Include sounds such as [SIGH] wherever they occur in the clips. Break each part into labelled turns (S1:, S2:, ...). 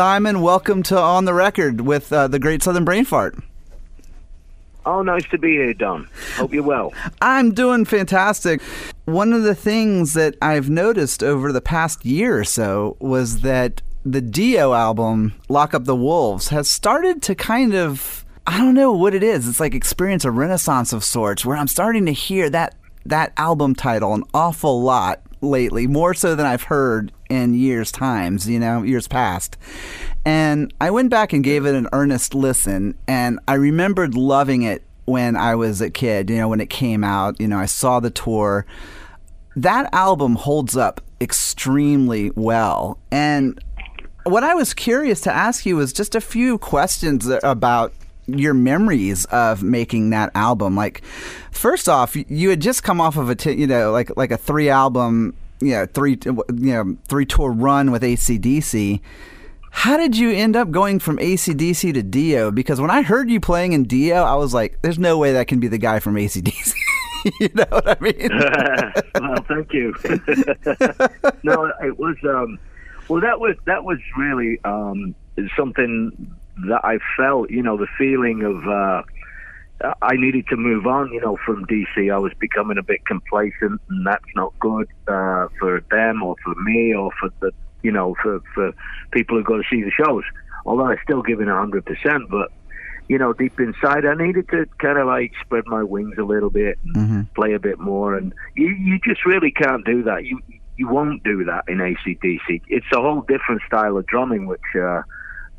S1: Simon, welcome to On the Record with uh, the Great Southern Brain Fart.
S2: Oh, nice to be here, Don. Hope you're well.
S1: I'm doing fantastic. One of the things that I've noticed over the past year or so was that the Dio album, Lock Up the Wolves, has started to kind of I don't know what it is. It's like experience a renaissance of sorts where I'm starting to hear that that album title an awful lot lately, more so than I've heard in years times, you know, years past. And I went back and gave it an earnest listen, and I remembered loving it when I was a kid, you know, when it came out, you know, I saw the tour. That album holds up extremely well. And what I was curious to ask you was just a few questions about your memories of making that album. Like, first off, you had just come off of a t- you know like like a three album know three you know three tour run with ACDC. How did you end up going from ACDC to Dio? Because when I heard you playing in Dio, I was like, "There's no way that can be the guy from ACDC." [LAUGHS] you know what I mean? [LAUGHS]
S2: well, thank you. [LAUGHS] no, it was. Um, well, that was that was really um, something that I felt, you know, the feeling of uh, I needed to move on, you know, from DC. I was becoming a bit complacent, and that's not good uh, for them or for me or for the, you know, for for people who go to see the shows. Although I still give it a hundred percent, but you know, deep inside, I needed to kind of like spread my wings a little bit and mm-hmm. play a bit more. And you, you just really can't do that. You you won't do that in ACDC. It's a whole different style of drumming, which. Uh,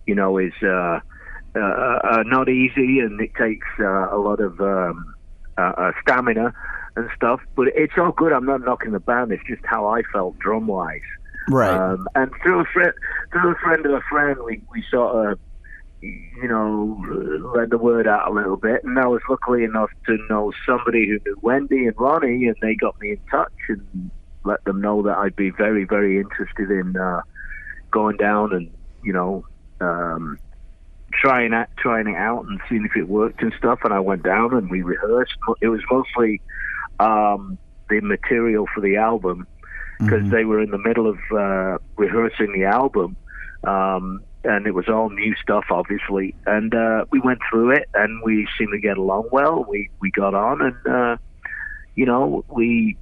S2: you know, is uh, uh, uh, not easy and it takes uh, a lot of um, uh, uh, stamina and stuff. But it's all good. I'm not knocking the band. It's just how I felt drum wise.
S1: Right.
S2: Um, and through a friend, through a friend of a friend, we we sort of you know, let the word out a little bit. And I was lucky enough to know somebody who knew Wendy and Ronnie, and they got me in touch and let them know that I'd be very, very interested in uh, going down and, you know, um, trying it, trying it out and seeing if it worked and stuff. And I went down and we rehearsed. It was mostly um, the material for the album because mm-hmm. they were in the middle of uh, rehearsing the album. Um, and it was all new stuff, obviously. And uh, we went through it, and we seemed to get along well. We we got on, and uh, you know, we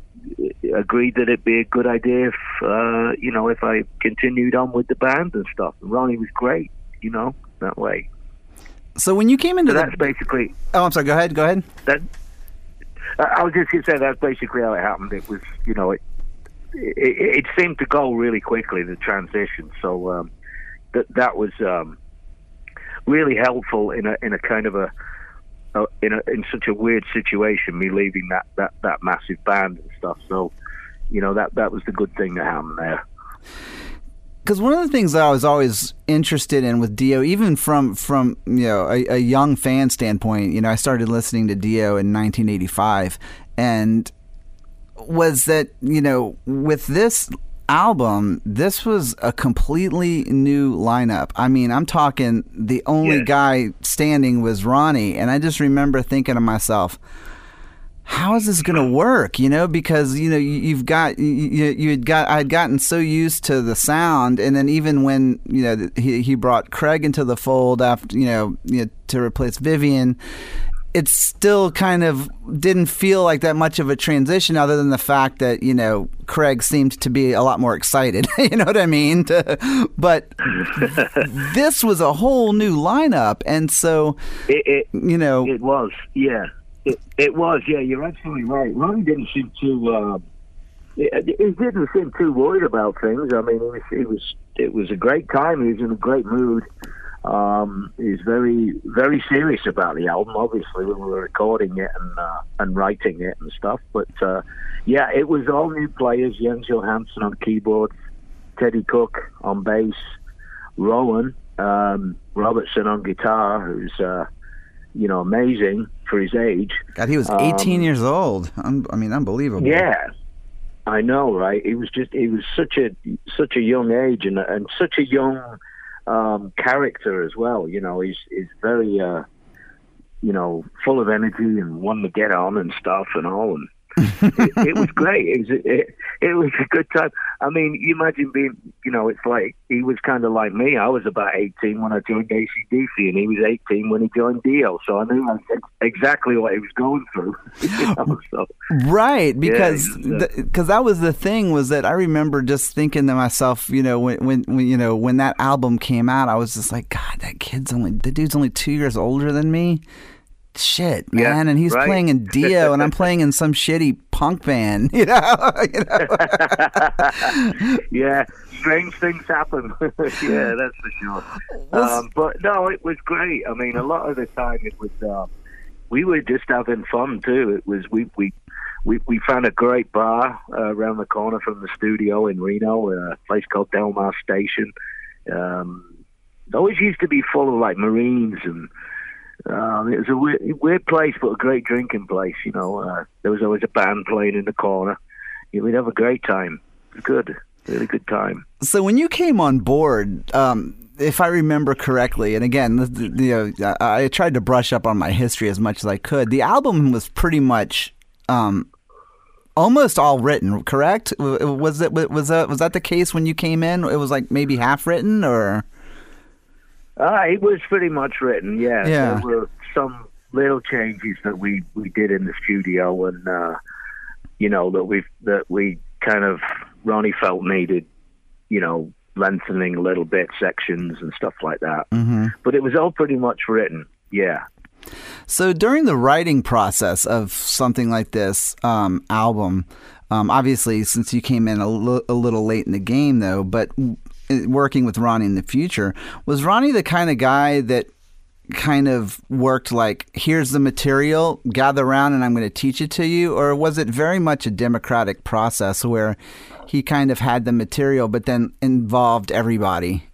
S2: agreed that it'd be a good idea if uh, you know if I continued on with the band and stuff. And Ronnie was great, you know, that way.
S1: So when you came into
S2: so
S1: the...
S2: that's basically.
S1: Oh, I'm sorry. Go ahead. Go ahead.
S2: That I was just going to say that's basically how it happened. It was, you know, it it, it seemed to go really quickly the transition. So um, that that was um, really helpful in a in a kind of a uh, in a, in such a weird situation, me leaving that, that, that massive band and stuff. So, you know, that that was the good thing that happened there.
S1: Because one of the things that I was always interested in with Dio, even from from you know a, a young fan standpoint, you know, I started listening to Dio in 1985, and was that you know with this album, this was a completely new lineup. I mean, I'm talking the only guy standing was Ronnie, and I just remember thinking to myself, how is this going to work? You know, because you know you, have got you, you had got I had gotten so used to the sound, and then even when you know he he brought Craig into the fold after you know, you know to replace Vivian, it still kind of didn't feel like that much of a transition other than the fact that you know craig seemed to be a lot more excited [LAUGHS] you know what i mean but [LAUGHS] this was a whole new lineup and so
S2: it, it,
S1: you know
S2: it was yeah it, was yeah you're absolutely right ronnie didn't seem too uh, he didn't seem too worried about things i mean it was, it was it was a great time he was in a great mood um, is very very serious about the album. Obviously, when we were recording it and uh, and writing it and stuff. But uh, yeah, it was all new players: Jens Johansson on keyboards, Teddy Cook on bass, Rowan um, Robertson on guitar, who's uh, you know amazing for his age.
S1: God, he was 18 um, years old. Un- I mean, unbelievable.
S2: Yeah. I know, right? He was just—he was such a such a young age and and such a young um, character as well. You know, he's he's very uh, you know full of energy and wanting to get on and stuff and all. And it, it was great. It was it, it was a good time. I mean, you imagine being, you know, it's like he was kind of like me. I was about 18 when I joined ACDC, and he was 18 when he joined Dio. So I knew exactly what he was going through. [LAUGHS] you know, [LAUGHS] so,
S1: right, because because yeah, uh, that was the thing was that I remember just thinking to myself, you know, when, when when you know when that album came out, I was just like, God, that kid's only the dude's only two years older than me shit, man. Yeah, and he's right. playing in [LAUGHS] Dio, and I'm playing in some shitty punk band. [LAUGHS] You know. [LAUGHS] you know?
S2: yeah, strange things happen. yeah, that's for sure. Um, but no, it was great. I mean, a lot of the time it was. Uh, we were just having fun too. It was we we we, we found a great bar uh, around the corner from the studio in Reno, a place called Del Mar Station. Um, it always used to be full of like Marines and um, it was a weird, weird, place, but a great drinking place. You know, uh, there was always a band playing in the corner. Yeah, we'd have a great time. Good, really good time.
S1: So when you came on board, um, if I remember correctly, and again, you know, I tried to brush up on my history as much as I could. The album was pretty much. Um, almost all written, correct? Was it was that was that the case when you came in? It was like maybe half written, or
S2: uh, it was pretty much written, yeah. yeah. There were some little changes that we, we did in the studio, and uh, you know that we that we kind of Ronnie felt needed, you know, lengthening a little bit sections and stuff like that. Mm-hmm. But it was all pretty much written, yeah.
S1: So during the writing process of something like this um, album, um, obviously since you came in a, l- a little late in the game, though, but working with Ronnie in the future, was Ronnie the kind of guy that kind of worked like, here's the material, gather around, and I'm going to teach it to you? Or was it very much a democratic process where he kind of had the material but then involved everybody?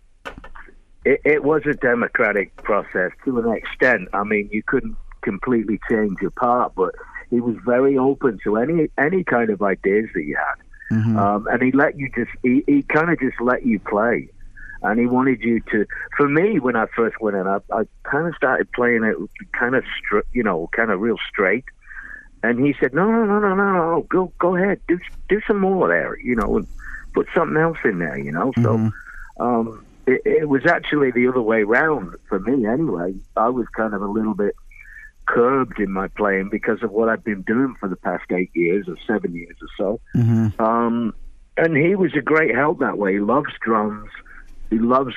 S2: It, it was a democratic process to an extent. I mean, you couldn't completely change your part, but he was very open to any any kind of ideas that you had. Mm-hmm. Um, and he let you just, he, he kind of just let you play. And he wanted you to, for me, when I first went in, I, I kind of started playing it kind of, str- you know, kind of real straight. And he said, no, no, no, no, no, no, go, go ahead, do, do some more there, you know, and put something else in there, you know. Mm-hmm. So, um, it, it was actually the other way around for me anyway. I was kind of a little bit curbed in my playing because of what I've been doing for the past eight years or seven years or so. Mm-hmm. Um, and he was a great help that way. He loves drums. He loves.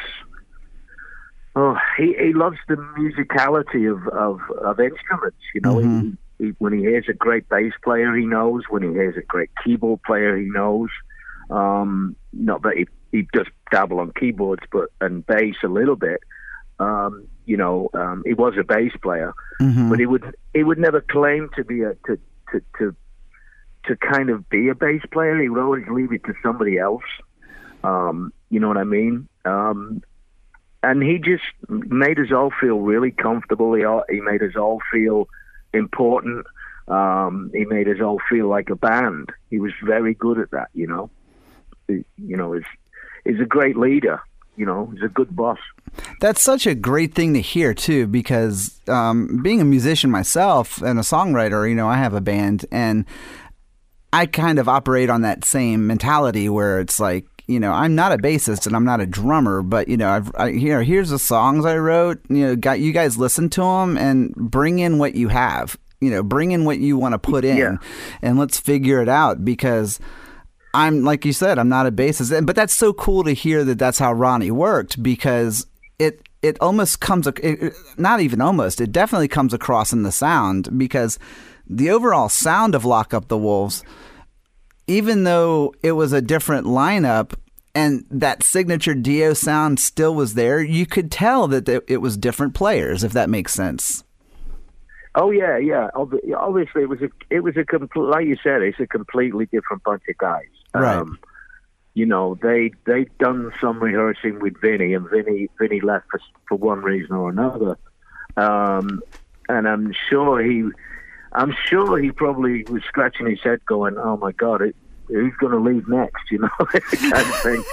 S2: Oh, he, he loves the musicality of, of, of instruments. You know, mm-hmm. he, he, when he hears a great bass player, he knows. When he hears a great keyboard player, he knows. Um, not that he, he does dabble on keyboards, but and bass a little bit. Um, you know, um, he was a bass player, mm-hmm. but he would he would never claim to be a to, to to to kind of be a bass player. He would always leave it to somebody else. Um, you know what I mean? Um, and he just made us all feel really comfortable. He, all, he made us all feel important. Um, he made us all feel like a band. He was very good at that. You know, he, you know, he's he's a great leader you know, he's a good boss.
S1: That's such a great thing to hear too, because um, being a musician myself and a songwriter, you know, I have a band and I kind of operate on that same mentality where it's like, you know, I'm not a bassist and I'm not a drummer, but you know, I've I, here here's the songs I wrote. You know, got you guys listen to them and bring in what you have. You know, bring in what you want to put in, yeah. and let's figure it out because I'm like you said, I'm not a bassist, but that's so cool to hear that that's how Ronnie worked because it it almost comes it, not even almost it definitely comes across in the sound because the overall sound of Lock Up the Wolves, even though it was a different lineup and that signature Dio sound still was there, you could tell that it was different players, if that makes sense.
S2: Oh yeah, yeah. Obviously, it was a it was a complete like you said, it's a completely different bunch of guys.
S1: Right. Um,
S2: you know, they they'd done some rehearsing with Vinny, and Vinny Vinny left for for one reason or another. Um, and I'm sure he, I'm sure he probably was scratching his head, going, "Oh my God, it, who's going to leave next?" [LAUGHS] You know, [LAUGHS] kind of thing.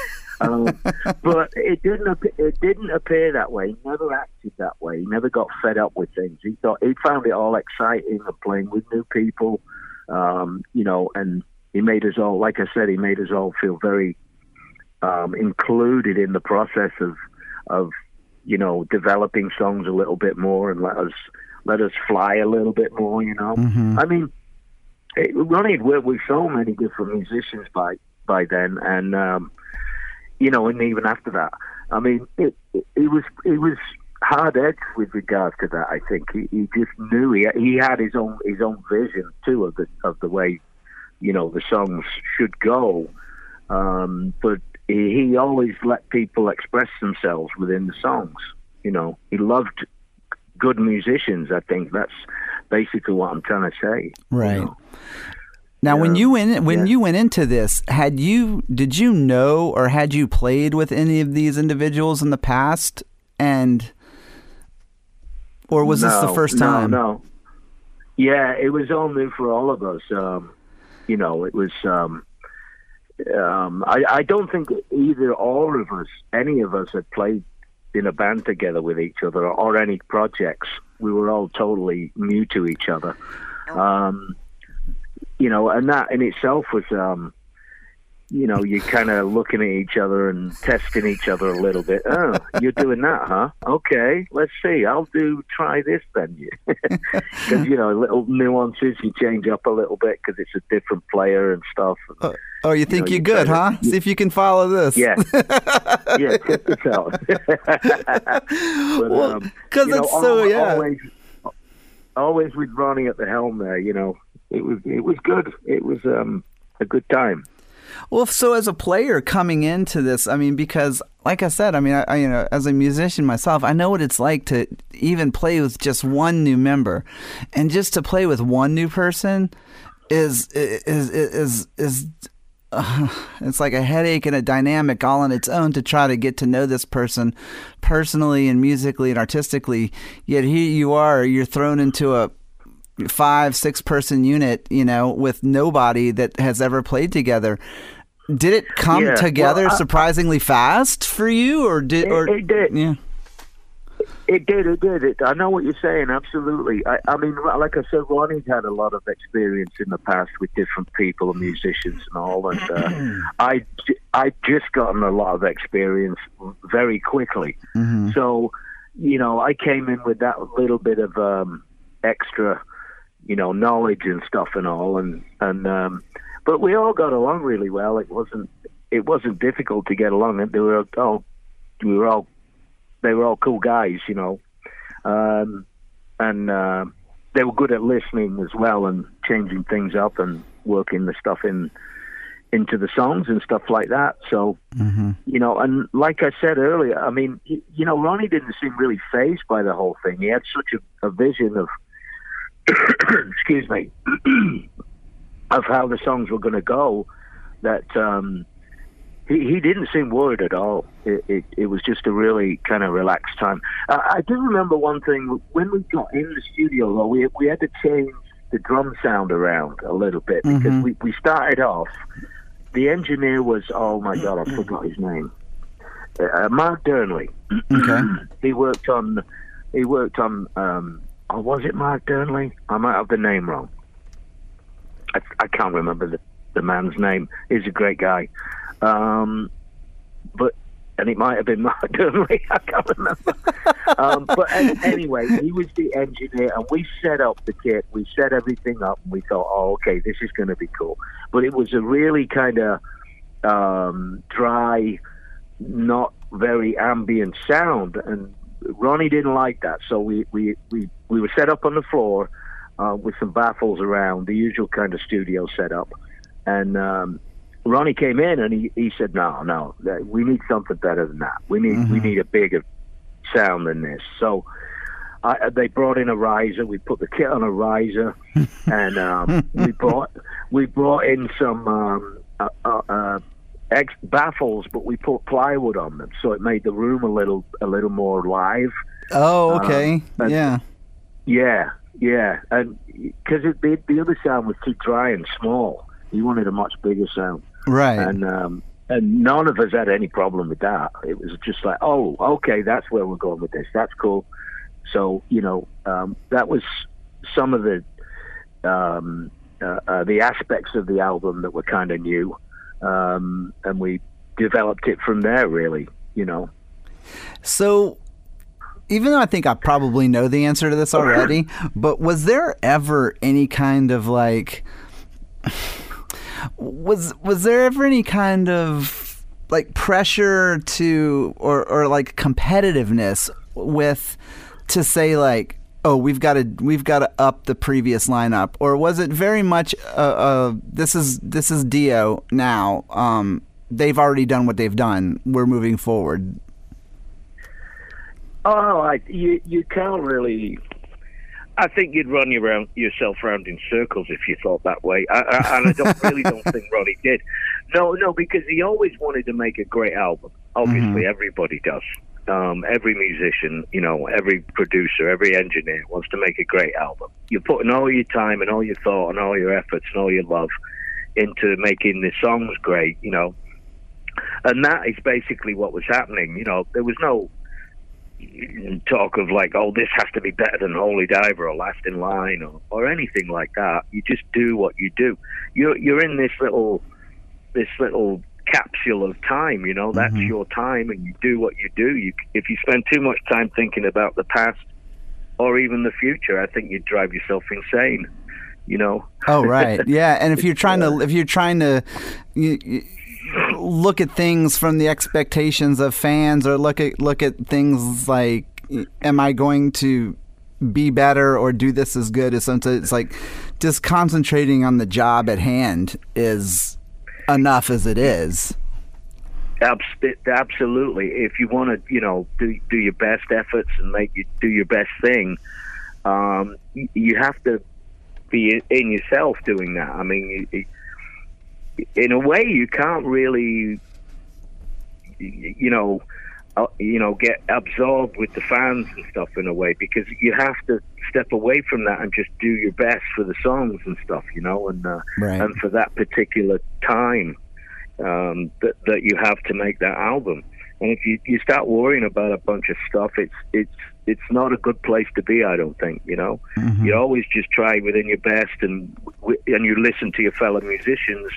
S2: Um, [LAUGHS] but it didn't. It didn't appear that way. He never acted that way. He never got fed up with things. He thought he found it all exciting and playing with new people Um, you know, and he made us all, like I said, he made us all feel very um, included in the process of of you know developing songs a little bit more and let us let us fly a little bit more. You know,
S1: Mhm.
S2: I mean, it, Ronnie had worked with so many different musicians by by then, and um, you know, and even after that, I mean, it it, it was it was hard edged with regards to that. I think he, he just knew he he had his own his own vision too of the of the way you know the songs should go, um, but he, always let people express themselves within the songs. You know, he loved good musicians. I think that's basically what I'm trying to say. you
S1: Right.
S2: know.
S1: Now, when you went when
S2: Yeah.
S1: you went into this, had you did you know or had you played with any of these individuals in the past, and or was this the
S2: No,
S1: first
S2: no,
S1: time?
S2: No, Yeah, it was all new for all of us. Um, you know, it was. Um, um, I, I don't think either all of us, any of us, had played in a band together with each other or any projects. We were all totally new to each other. Um, you know, and that in itself was. Um, you know, you're kind of looking at each other and testing each other a little bit. Oh, you're doing that, huh? Okay, let's see. I'll do try this then. [LAUGHS] Because you know, little nuances you change up a little bit because it's a different player and stuff.
S1: Oh, oh, you think you
S2: you
S1: are good, huh?
S2: to-
S1: See if you can follow this.
S2: Yeah, [LAUGHS] yeah, check this out. [LAUGHS] but,
S1: Well,
S2: um,
S1: 'cause
S2: you know,
S1: it's so- yeah.
S2: Always, always with Ronnie at the helm there. You know, it was it was good. It was um, a good time.
S1: Well, so as a player coming into this, I mean, because like I said, I mean, I, I, you know, as a musician myself, I know what it's like to even play with just one new member, and just to play with one new person is is is is. uh, [SIGHS] it's like a headache and a dynamic all on its own to try to get to know this person personally and musically and artistically. Yet here you are, you're thrown into a five six person unit you know with nobody that has ever played together did it come
S2: Yeah,
S1: together
S2: well, I-
S1: surprisingly fast for you or did
S2: It-
S1: or
S2: it did.
S1: yeah
S2: It did, it did. It, I know what you're saying, absolutely. I, I mean, like I said, Ronnie's had a lot of experience in the past with different people and musicians and all, and uh, I, I just gotten a lot of experience very quickly.
S1: Mhm.
S2: So, you know, I came in with that little bit of um, extra, you know, knowledge and stuff and all, and and um, but we all got along really well. It wasn't it wasn't difficult to get along, and they were all we were all they were all cool guys, you know, um, and uh, they were good at listening as well and changing things up and working the stuff in into the songs and stuff like that. So
S1: hmm
S2: you know, and like I said earlier, I mean, you know, Ronnie didn't seem really phased by the whole thing. He had such a, a vision of, [COUGHS] excuse me, [CLEARS THROAT] of how the songs were going to go that um, he, he didn't seem worried at all. It, it, it was just a really kind of relaxed time. Uh, I do remember one thing when we got in the studio, though, we we had to change the drum sound around a little bit because
S1: Mhm.
S2: we, we started off. The engineer was oh my god, I forgot his name. Uh, Mark Durnley.
S1: okay [CLEARS THROAT]
S2: He worked on. He worked on. Um, oh, was it Mark Durnley? I might have the name wrong. I, I can't remember the, the man's name. He's a great guy. Um, but and it might have been [LAUGHS] Mark Durnley. I can't remember. um, but an- anyway, he was the engineer, and we set up the kit. We set everything up, and we thought, oh, okay, this is going to be cool. But it was a really kind of um, dry, not very ambient sound, and Ronnie didn't like that. So we we we, we were set up on the floor uh, with some baffles around, the usual kind of studio setup, and. Um, Ronnie came in and he, he said, "No, no, we need something better than that. We need we
S1: Mhm.
S2: need a bigger sound than this." So I, they brought in a riser. We put the kit on a riser, [LAUGHS] and um, we brought we brought in some um, uh, uh, ex- baffles, but we put plywood on them, so it made the room a little a little more live.
S1: oh okay
S2: but-
S1: yeah
S2: Yeah, yeah, and because the the other sound was too dry and small, he wanted a much bigger sound.
S1: right
S2: and um, and none of us had any problem with that. It was just like, oh, okay, that's where we're going with this. That's cool. So you know, um, that was some of the um, uh, uh, the aspects of the album that were kind of new, um, and we developed it from there. Really, you know.
S1: So, even though I think I probably know the answer to this already, [LAUGHS] but was there ever any kind of like was was there ever any kind of like pressure to or or like competitiveness with to say like oh we've got to we've got to up the previous lineup or was it very much uh, uh this is this is Dio now um they've already done what they've done we're moving forward
S2: Oh, I, you you can't really. I think you'd run your yourself round in circles if you thought that way, I, I, and I don't [LAUGHS] really don't think Ronnie did. No, no, because he always wanted to make a great album. Obviously, mm-hmm. everybody does. Um, every musician, you know, every producer, every engineer wants to make a great album. You're putting all your time and all your thought and all your efforts and all your love into making the songs great, you know. And that is basically what was happening. You know, there was no talk of like, oh, this has to be better than Holy Diver or Last in Line or, or anything like that. You just do what you do. You're you're in this little this little capsule of time. You know, that's mm-hmm. your time, and you do what you do. You if you spend too much time thinking about the past or even the future, I think you'd drive yourself insane. You know.
S1: Oh right, [LAUGHS] yeah. And if you're trying to if you're trying to you, you, look at things from the expectations of fans or look at look at things like am I going to be better or do this as good as something it's like just concentrating on the job at hand is enough as it is.
S2: Absolutely. If you want to you know do do your best efforts and make you do your best thing um, you have to be in yourself doing that. I mean in a way, you can't really, you know, uh, you know, get absorbed with the fans and stuff in a way because you have to step away from that and just do your best for the songs and stuff, you know, and uh, right. and for that particular time um, that that you have to make that album. And if you, you start worrying about a bunch of stuff, it's it's it's not a good place to be. I don't think you know. Mm-hmm. You always just try within your best, and and you listen to your fellow musicians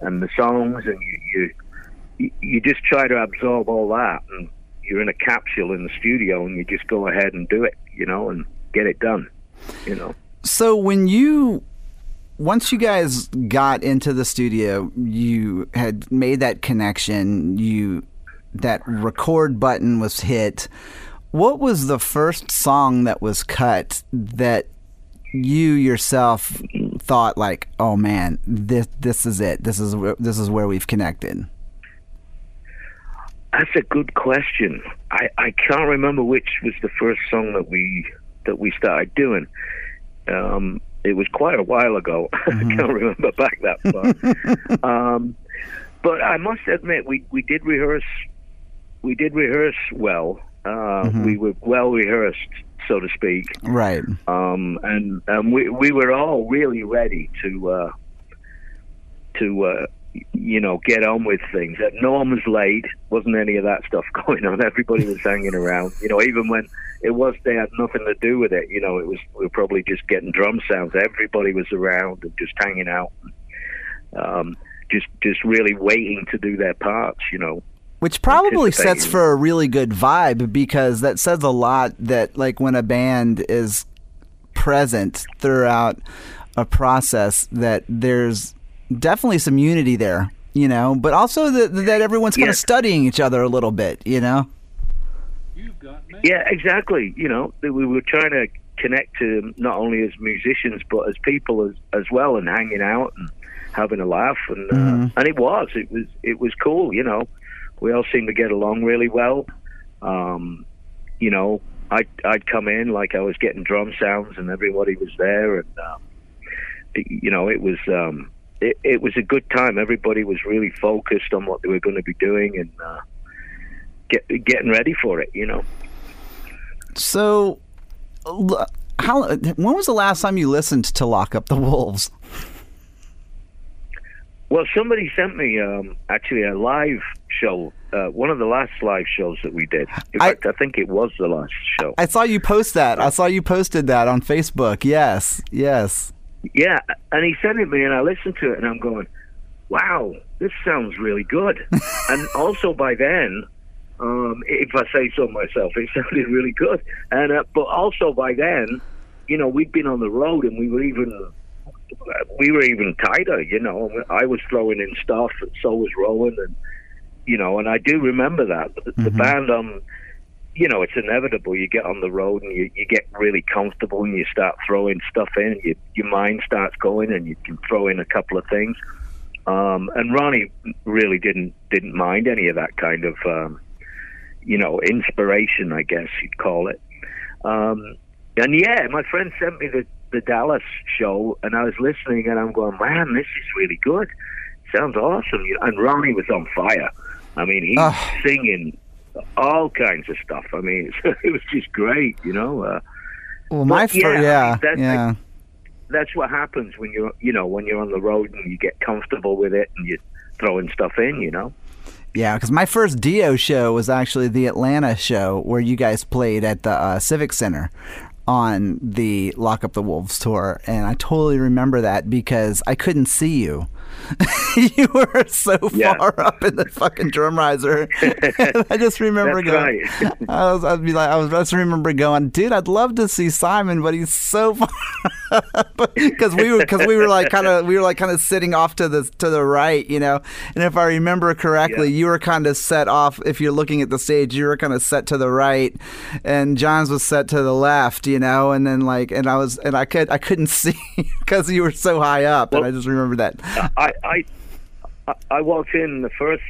S2: and the songs, and you you you just try to absorb all that, and you're in a capsule in the studio, and you just go ahead and do it, you know, and get it done, you know.
S1: So when you once you guys got into the studio, you had made that connection. You that record button was hit. What was the first song that was cut that you yourself thought like, "Oh man, this this is it. This is this is where we've connected."
S2: That's a good question. I, I can't remember which was the first song that we that we started doing. Um, it was quite a while ago. [LAUGHS] Mm-hmm. I can't remember back that far. [LAUGHS] um, but I must admit, we, we did rehearse. We did rehearse well. Uh, mm-hmm. We were well rehearsed so to speak.
S1: Right.
S2: Um, and and we we were all really ready to uh, to uh, you know get on with things. At Norman's late, wasn't any of that stuff [LAUGHS] going on. Everybody was hanging around. You know, even when it was, they had nothing to do with it. You know, it was we were probably just getting drum sounds. Everybody was around and just hanging out. Um, just just really waiting to do their parts, you know.
S1: Which probably sets for a really good vibe because that says a lot that like when a band is present throughout a process that there's definitely some unity there, you know, but also that, that everyone's kind of studying each other a little bit, you know.
S2: Yeah, exactly. You know, we were trying to connect to not only as musicians but as people as as well, and hanging out and having a laugh, and uh, mm-hmm. and it was it was it was cool. You know, we all seemed to get along really well. Um, you know, I'd, I'd come in like I was getting drum sounds and everybody was there. And, um, you know, it was, um, it, it was a good time. Everybody was really focused on what they were going to be doing and uh, get, getting ready for it, you know.
S1: So, how, when was the last time you listened to Lock Up the Wolves?
S2: Well, somebody sent me um, actually a live show, uh, one of the last live shows that we did. In I, fact, I think it was the last show.
S1: I saw you post that. I saw you posted that on Facebook. Yes, yes.
S2: Yeah, and he sent it me, and I listened to it, and I'm going, "Wow, this sounds really good." [LAUGHS] and also by then, um, if I say so myself, it [LAUGHS] sounded really good. And uh, but also by then, you know, we'd been on the road, and we were even we were even tighter. You know, I was throwing in stuff, and so was Rowan, and you know, and I do remember that the, the band on. You know, it's inevitable. You get on the road and you, you get really comfortable and you start throwing stuff in. You, your mind starts going and you can throw in a couple of things. Um, and Ronnie really didn't didn't mind any of that kind of um, you know inspiration, I guess you'd call it. Um, and yeah, my friend sent me the the Dallas show, and I was listening, and I'm going, man, this is really good. Sounds awesome. And Ronnie was on fire. I mean, he's
S1: Oh.
S2: singing all kinds of stuff. I mean, [LAUGHS] it was just great, you know. Uh,
S1: Well, my
S2: But,
S1: fir-
S2: yeah,
S1: yeah,
S2: that-
S1: yeah.
S2: that's what happens when you're, you know, when you're on the road and you get comfortable with it and you're throwing stuff in, you know.
S1: Yeah, because my first Dio show was actually the Atlanta show where you guys played at the uh, Civic Center on the Lock Up the Wolves tour, and I totally remember that because I couldn't see you. [LAUGHS] you were so
S2: Yeah.
S1: far up in the fucking drum riser. [LAUGHS] [LAUGHS] I just remember going.
S2: right.
S1: I was, I'd be like, I was just remember going, dude, I'd love to see Simon, but he's so far because we were because we were like kind of we were like kind of sitting off to the to the right, you know. And if I remember correctly,
S2: Yeah.
S1: you were kind of set off. If you're looking at the stage, you were kind of set to the right, and John's was set to the left, you know. And then like, and I was and I could I couldn't see because you were so high up, and I just remember that.
S2: I, I, I- I walked in the first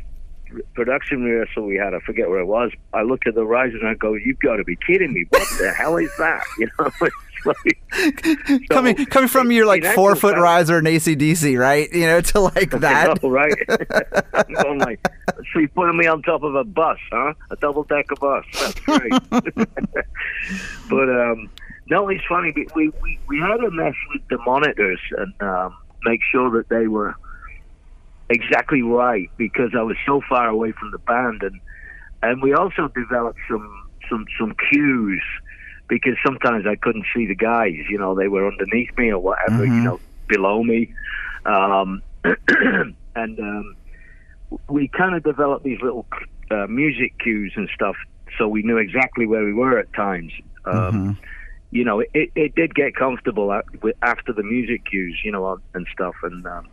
S2: production rehearsal we had. I forget where it was. I looked at the riser and I go, "You've got to be kidding me! What the [LAUGHS] hell is that?" You know, [LAUGHS] like [LAUGHS]
S1: coming
S2: so,
S1: coming from your like four foot
S2: fact-
S1: riser in ACDC, right? You know, to like that.
S2: Know, right? I'm going like, so you're putting me on top of a bus, huh? A double decker bus. That's great. but um, no, it's funny. We, we we we had a mess with the monitors and um, make sure that they were exactly right because I was so far away from the band, and and we also developed some some some cues because sometimes I couldn't see the guys. You know, they were underneath me or whatever. You
S1: Mhm.
S2: know, below me, um, [CLEARS THROAT] and um, we kind of developed these little uh, music cues and stuff, so we knew exactly where we were at times. Um,
S1: Mhm.
S2: You know, it, it did get comfortable after the music cues, you know, and stuff, and um,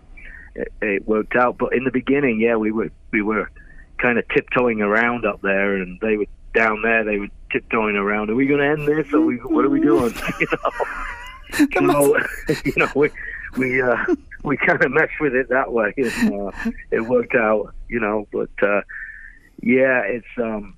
S2: it, it worked out. But in the beginning, yeah, we were we were kind of tiptoeing around up there, and they were down there. They were tiptoeing around. Are we going to end this? Or we, what are we doing? [LAUGHS] you know, [LAUGHS] so, [LAUGHS] you know, we we uh, we kind of messed with it that way, and uh, it worked out. You know, but uh, yeah, it's um.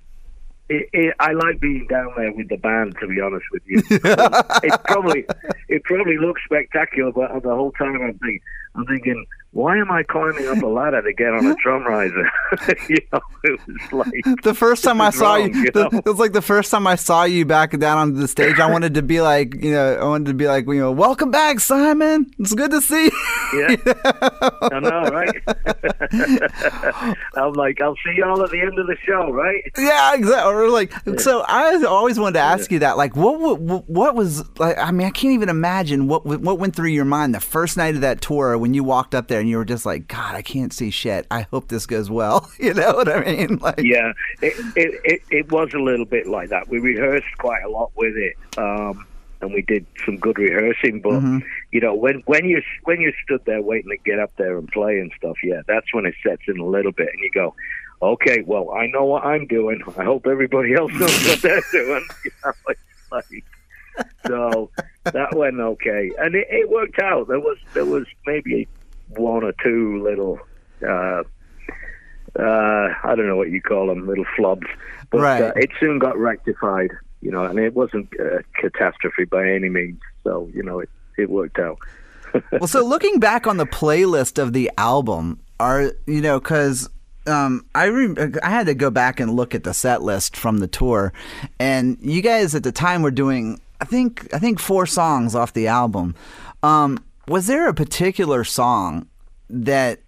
S2: It, it, I like being down there with the band, to be honest with you. [LAUGHS] it probably it probably looks spectacular, but the whole time I'm thinking, I'm thinking, why am I climbing up a ladder to get on a [LAUGHS] drum riser? [LAUGHS] you know, it was like
S1: The first time I saw
S2: wrong,
S1: you,
S2: you
S1: the- it was like the first time I saw you back down on the stage. I wanted to be like, you know, I wanted to be like, you know, welcome back, Simon. It's good to see. you."
S2: Yeah, [LAUGHS] I know, right? I'm like, I'll see y'all at the end of the show, right?
S1: Yeah, exactly. Or like, so I always wanted to ask you that. Like, what, what, what was like? I mean, I can't even imagine what what went through your mind the first night of that tour when you walked up there and you were just like, God, I can't see shit. I hope this goes well. [LAUGHS] You know what I mean? [LAUGHS] Like,
S2: Yeah, it, it, it, it was a little bit like that. We rehearsed quite a lot with it, um, and we did some good rehearsing. But you know, when when you when you stood there waiting to get up there and play and stuff, yeah, that's when it sets in a little bit, and you go, okay, well, I know what I'm doing. I hope everybody else knows what they're [LAUGHS] doing. You know, like, so that went okay, and it, it worked out. There was there was maybe one or two little. Uh, uh, I don't know what you call them, little flubs, but
S1: Right.
S2: uh, it soon got rectified, you know, and it wasn't a catastrophe by any means. So, you know, it, it worked out. [LAUGHS]
S1: well, so looking back on the playlist of the album, are you know because um, I rem- I had to go back and look at the set list from the tour, and you guys at the time were doing I think I think four songs off the album. Um, was there a particular song that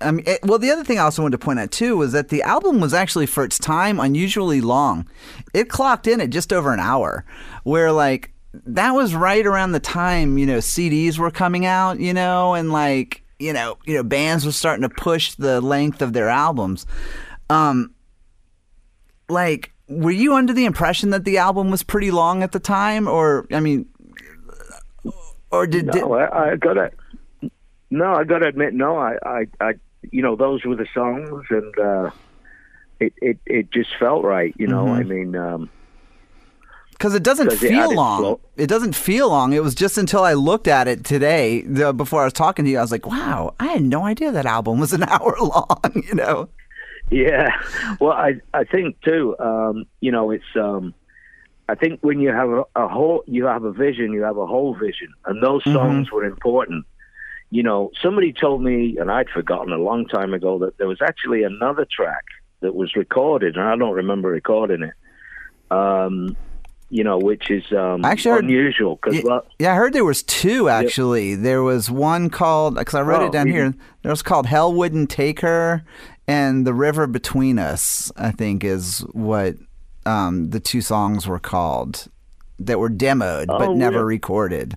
S1: I mean, it, well, the other thing I also wanted to point out too was that the album was actually, for its time, unusually long. It clocked in at just over an hour, where like that was right around the time you know CDs were coming out, you know, and like you know, you know, bands were starting to push the length of their albums. Um, like, were you under the impression that the album was pretty long at the time, or I mean, or did?
S2: No,
S1: did
S2: I, I got to. No, I got to admit, no, I, I, I, you know, those were the songs, and uh, it, it, it just felt right. You know, I mean, um,
S1: because it doesn't
S2: it
S1: feel
S2: added
S1: long.
S2: flow.
S1: It doesn't feel long. It was just until I looked at it today, the, before I was talking to you, I was like, "Wow, I had no idea that album was an [LAUGHS] hour long." You know?
S2: Yeah, well, I I think too. Um, you know, it's. Um, I think when you have a, a whole, you have a vision, you have a whole vision, and those songs were important. You know, somebody told me, and I'd forgotten a long time ago that there was actually another track that was recorded, and I don't remember recording it. Um, you know, which is um,
S1: actually
S2: unusual because
S1: Yeah, yeah, I heard there was two actually. There was one called because I wrote
S2: Oh,
S1: it down
S2: you
S1: here. There was called "Hell Wouldn't Take Her" and "The River Between Us." I think is what um, the two songs were called that were demoed but
S2: Oh,
S1: never
S2: really?
S1: recorded.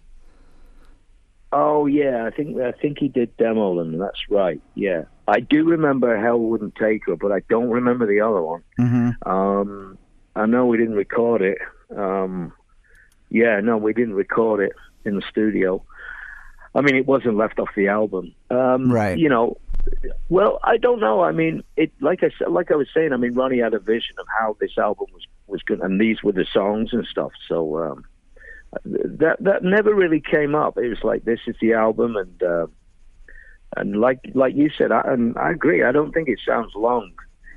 S2: Oh yeah, I think I think he did demo them. That's right. Yeah, I do remember Hell Wouldn't Take Her, but I don't remember the other one.
S1: hmm
S2: Um, I know we didn't record it. Um, yeah, no, we didn't record it in the studio. I mean, it wasn't left off the album. Um,
S1: Right.
S2: You know, well, I don't know. I mean, it like I said, like I was saying. I mean, Ronnie had a vision of how this album was was good, and these were the songs and stuff. So um, that that never really came up. It was like this is the album, and uh, and like like you said, I, and I agree. I don't think it sounds long.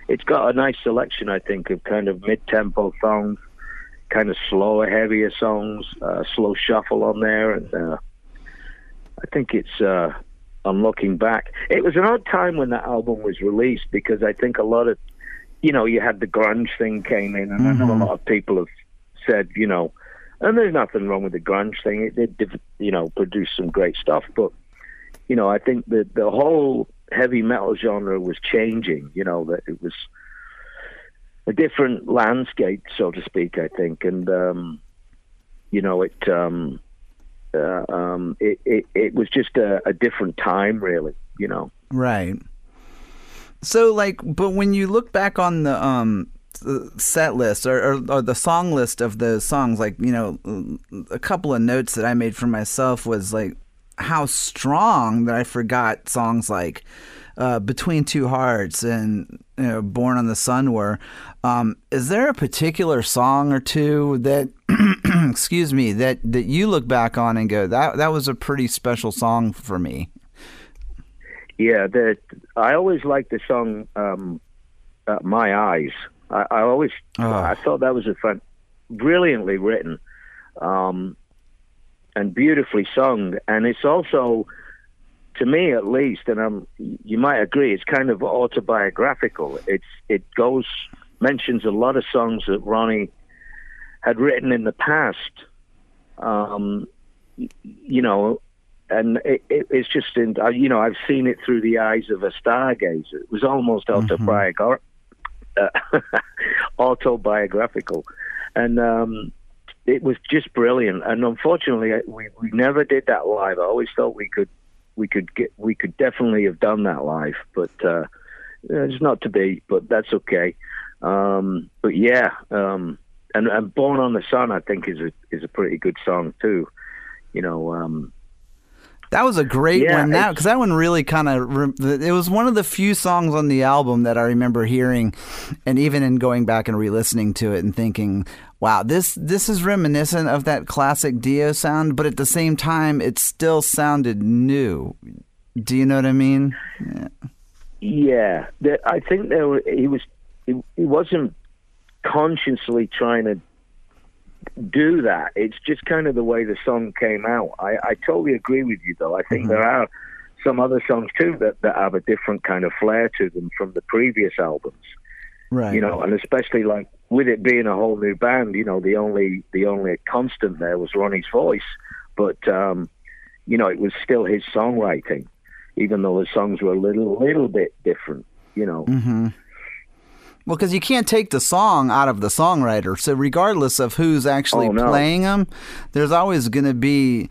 S2: It's got a nice selection, I think, of kind of mid-tempo songs, kind of slower, heavier songs, uh, slow shuffle on there, and uh, I think it's. I'm looking back. It was an odd time when that album was released because I think a lot of, you know, you had the grunge thing came in, and I know a lot of people have said, you know, and there's nothing wrong with the grunge thing. It did, you know, produce some great stuff, but you know, I think that the whole heavy metal genre was changing. You know, that it was a different landscape, so to speak. I think, and um, you know, it. Um, uh, um, it, it it was just a, a different time, really. You know.
S1: Right. So, like, but when you look back on the um set list or, or, or the song list of the songs, like you know, a couple of notes that I made for myself was like how strong that I forgot songs like uh, "Between Two Hearts" and you know, "Born on the Sun" were. Um, is there a particular song or two that, [CLEARS THROAT] [CLEARS THROAT] excuse me, that that you look back on and go that that was a pretty special song for me?
S2: Yeah, that I always liked the song um, uh, "My Eyes." I, I always
S1: Oh.
S2: I thought that was a fun, brilliantly written, um, and beautifully sung. And it's also, to me at least, and I'm, you might agree, it's kind of autobiographical. It's it goes mentions a lot of songs that Ronnie had written in the past. Um, you know, and it, it, it's just in uh, you know I've seen it through the eyes of a stargazer. It was almost autobiogra- uh, [LAUGHS] autobiographical, and um, it was just brilliant. And unfortunately, we we never did that live. I always thought we could we could get we could definitely have done that live, but uh, it's not to be. But that's okay. Um, but yeah, um, and, and "Born on the Sun" I think is a is a pretty good song too. You know. Um,
S1: That was a great
S2: Yeah,
S1: one. That because that one really kind of it was one of the few songs on the album that I remember hearing, and even in going back and re-listening to it and thinking, "Wow, this this is reminiscent of that classic Dio sound," but at the same time, it still sounded new. Do you know what I mean? Yeah.
S2: Yeah, I think there were, he was he, he wasn't consciously trying to do that. It's just kind of the way the song came out. I, I totally agree with you, though. I think there are some other songs too that, that have a different kind of flair to them from the previous albums.
S1: Right.
S2: You know, and especially like with it being a whole new band, you know, the only the only constant there was Ronnie's voice, but um, you know, it was still his songwriting, even though the songs were a little little bit different. You know.
S1: hmm Well, because you can't take the song out of the songwriter. So regardless of who's actually
S2: Oh, no.
S1: playing them, there's always going to be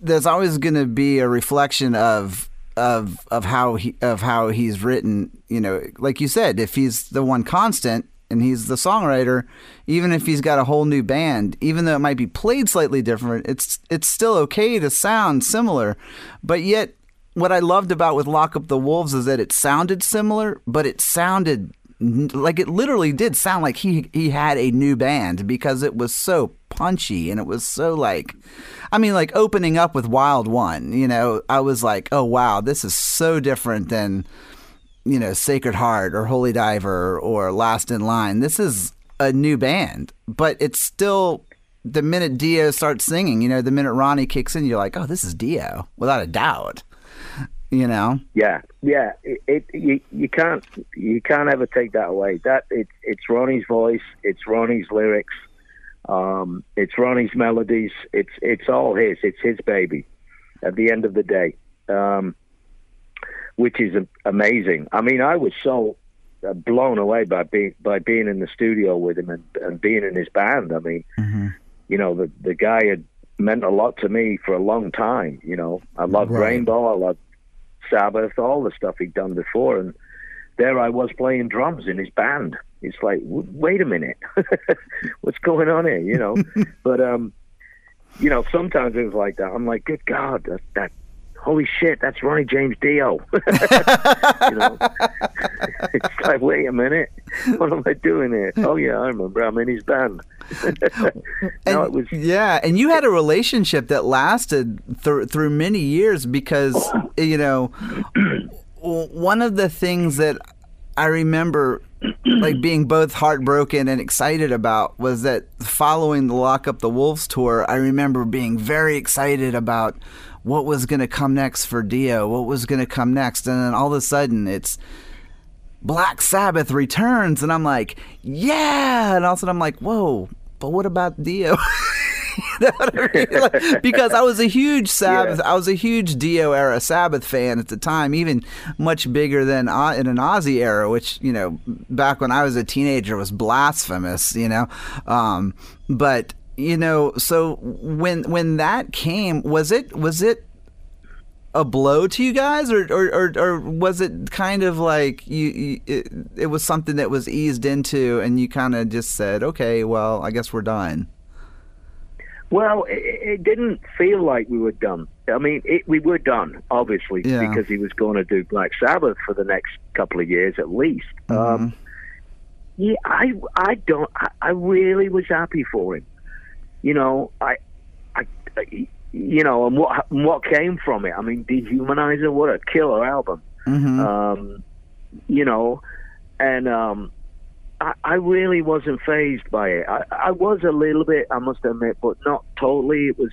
S1: there's always going to be a reflection of of of how he of how he's written. You know, like you said, if he's the one constant and he's the songwriter, even if he's got a whole new band, even though it might be played slightly different, it's it's still okay to sound similar. But yet, what I loved about with Lock Up the Wolves is that it sounded similar, but it sounded Mm-hmm. like it literally did sound like he he had a new band because it was so punchy and it was so like I mean like opening up with Wild One, you know, I was like, "Oh wow, this is so different than you know, Sacred Heart or Holy Diver or Last in Line. This is a new band, but it's still the minute Dio starts singing, you know, the minute Ronnie kicks in, you're like, "Oh, this is Dio," without a doubt. You know?
S2: Yeah, yeah. It, it you, you can't you can't ever take that away. That it's it's Ronnie's voice, it's Ronnie's lyrics, um, it's Ronnie's melodies. It's it's all his. It's his baby. At the end of the day, um, which is amazing. I mean, I was so uh, blown away by being by being in the studio with him and, and being in his band. I mean, you know, the the guy had meant a lot to me for a long time. You know, I loved
S1: Right.
S2: Rainbow. I loved Sabbath, all the stuff he'd done before, and there I was playing drums in his band. It's like, w- wait a minute, [LAUGHS] what's going on here? You know, [LAUGHS] but um, you know, sometimes it was like that. I'm like, good God, that, that holy shit, that's Ronnie James Dio. [LAUGHS] you know, [LAUGHS] it's like, wait a minute, what am I doing here? Oh yeah, I remember. I'm in his band. no, it was
S1: Yeah, and you had a relationship that lasted th- through many years because you know one of the things that I remember like being both heartbroken and excited about was that following the Lock Up the Wolves tour, I remember being very excited about what was going to come next for Dio, what was going to come next, and then all of a sudden it's Black Sabbath returns, and I'm like, yeah, and all of a sudden I'm like, whoa, but what about Dio? [LAUGHS] You know I mean? [LAUGHS] Like, because I was a huge Sabbath, I was a huge Dio era Sabbath fan at the time, even much bigger than O- in an Ozzy era, which you know back when I was a teenager was blasphemous, you know. Um, but you know, so when when that came, was it was it a blow to you guys, or or, or, or was it kind of like you, you it, it was something that was eased into, and you kind of just said, okay, well, I guess we're done.
S2: Well, it, it didn't feel like we were done. I mean, it, we were done, obviously,
S1: Yeah.
S2: because he was going to do Black Sabbath for the next couple of years at least.
S1: Mm-hmm.
S2: Um, yeah, I, I don't, I, I really was happy for him. You know, I, I, I- you know, and what, what came from it. I mean, Dehumanizer, what a killer album.
S1: hmm
S2: Um, you know, and um, I, I really wasn't phased by it. I, I was a little bit, I must admit, but not totally. It was,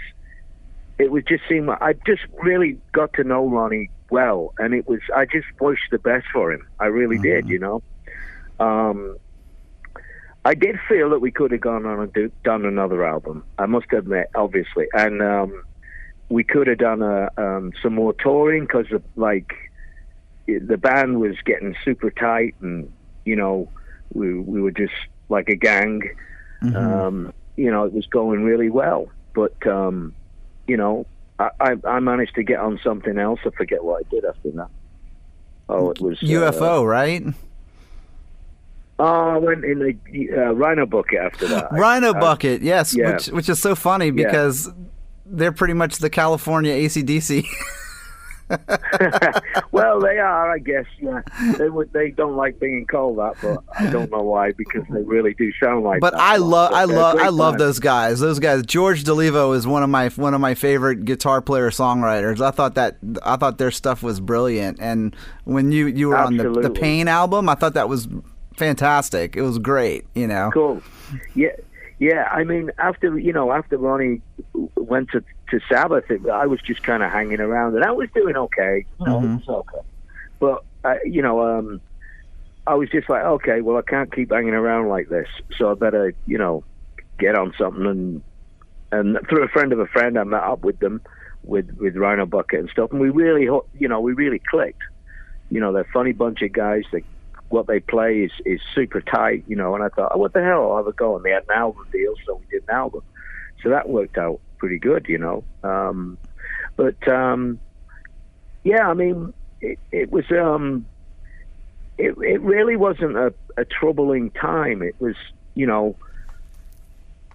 S2: it was just seemed. like- I just really got to know Ronnie well, and it was. I just wished the best for him. I really did. You know. Um, I did feel that we could have gone on and do, done another album. I must admit, obviously, and um, we could have done a, um, some more touring because, like, the band was getting super tight, and you know, we we were just like a gang. Um, you know, it was going really well, but um, you know, I, I I managed to get on something else. I forget what I did after that. Oh, it was uh,
S1: UFO, right?
S2: Oh, I went in the uh, Rhino Bucket after that. [GASPS]
S1: Rhino
S2: I-
S1: Bucket, yes,
S2: yeah.
S1: which which is so funny because they're pretty much the California ACDC. [LAUGHS] [LAUGHS]
S2: well, they are, I guess. Yeah, they would. They don't like being called that, but I don't know why because they really do sound like.
S1: but
S2: that.
S1: I love, I love, I love those guys. Those guys. George Dolivo is one of my one of my favorite guitar player songwriters. I thought that I thought their stuff was brilliant. And when you you were on the, the Pain album, I thought that was fantastic. It was great. You know.
S2: Cool. Yeah, yeah. I mean, after you know, after Ronnie went to to Sabbath, it, I was just kind of hanging around, and I was doing okay. You know,
S1: Mhm.
S2: it was okay. But you know, um, I was just like, okay, well, I can't keep hanging around like this, so I better, you know, get on something. And and through a friend of a friend, I met up with them, with with Rhino Bucket and stuff, and we really, you know, we really clicked. You know, they're a funny bunch of guys. They what they play is, is super tight, you know. And I thought, oh, what the hell? I'll have a go. And they had an album deal, so we did an album. So that worked out pretty good, you know. Um, but um, yeah, I mean, it, it was. Um, it, it really wasn't a, a troubling time. It was, you know,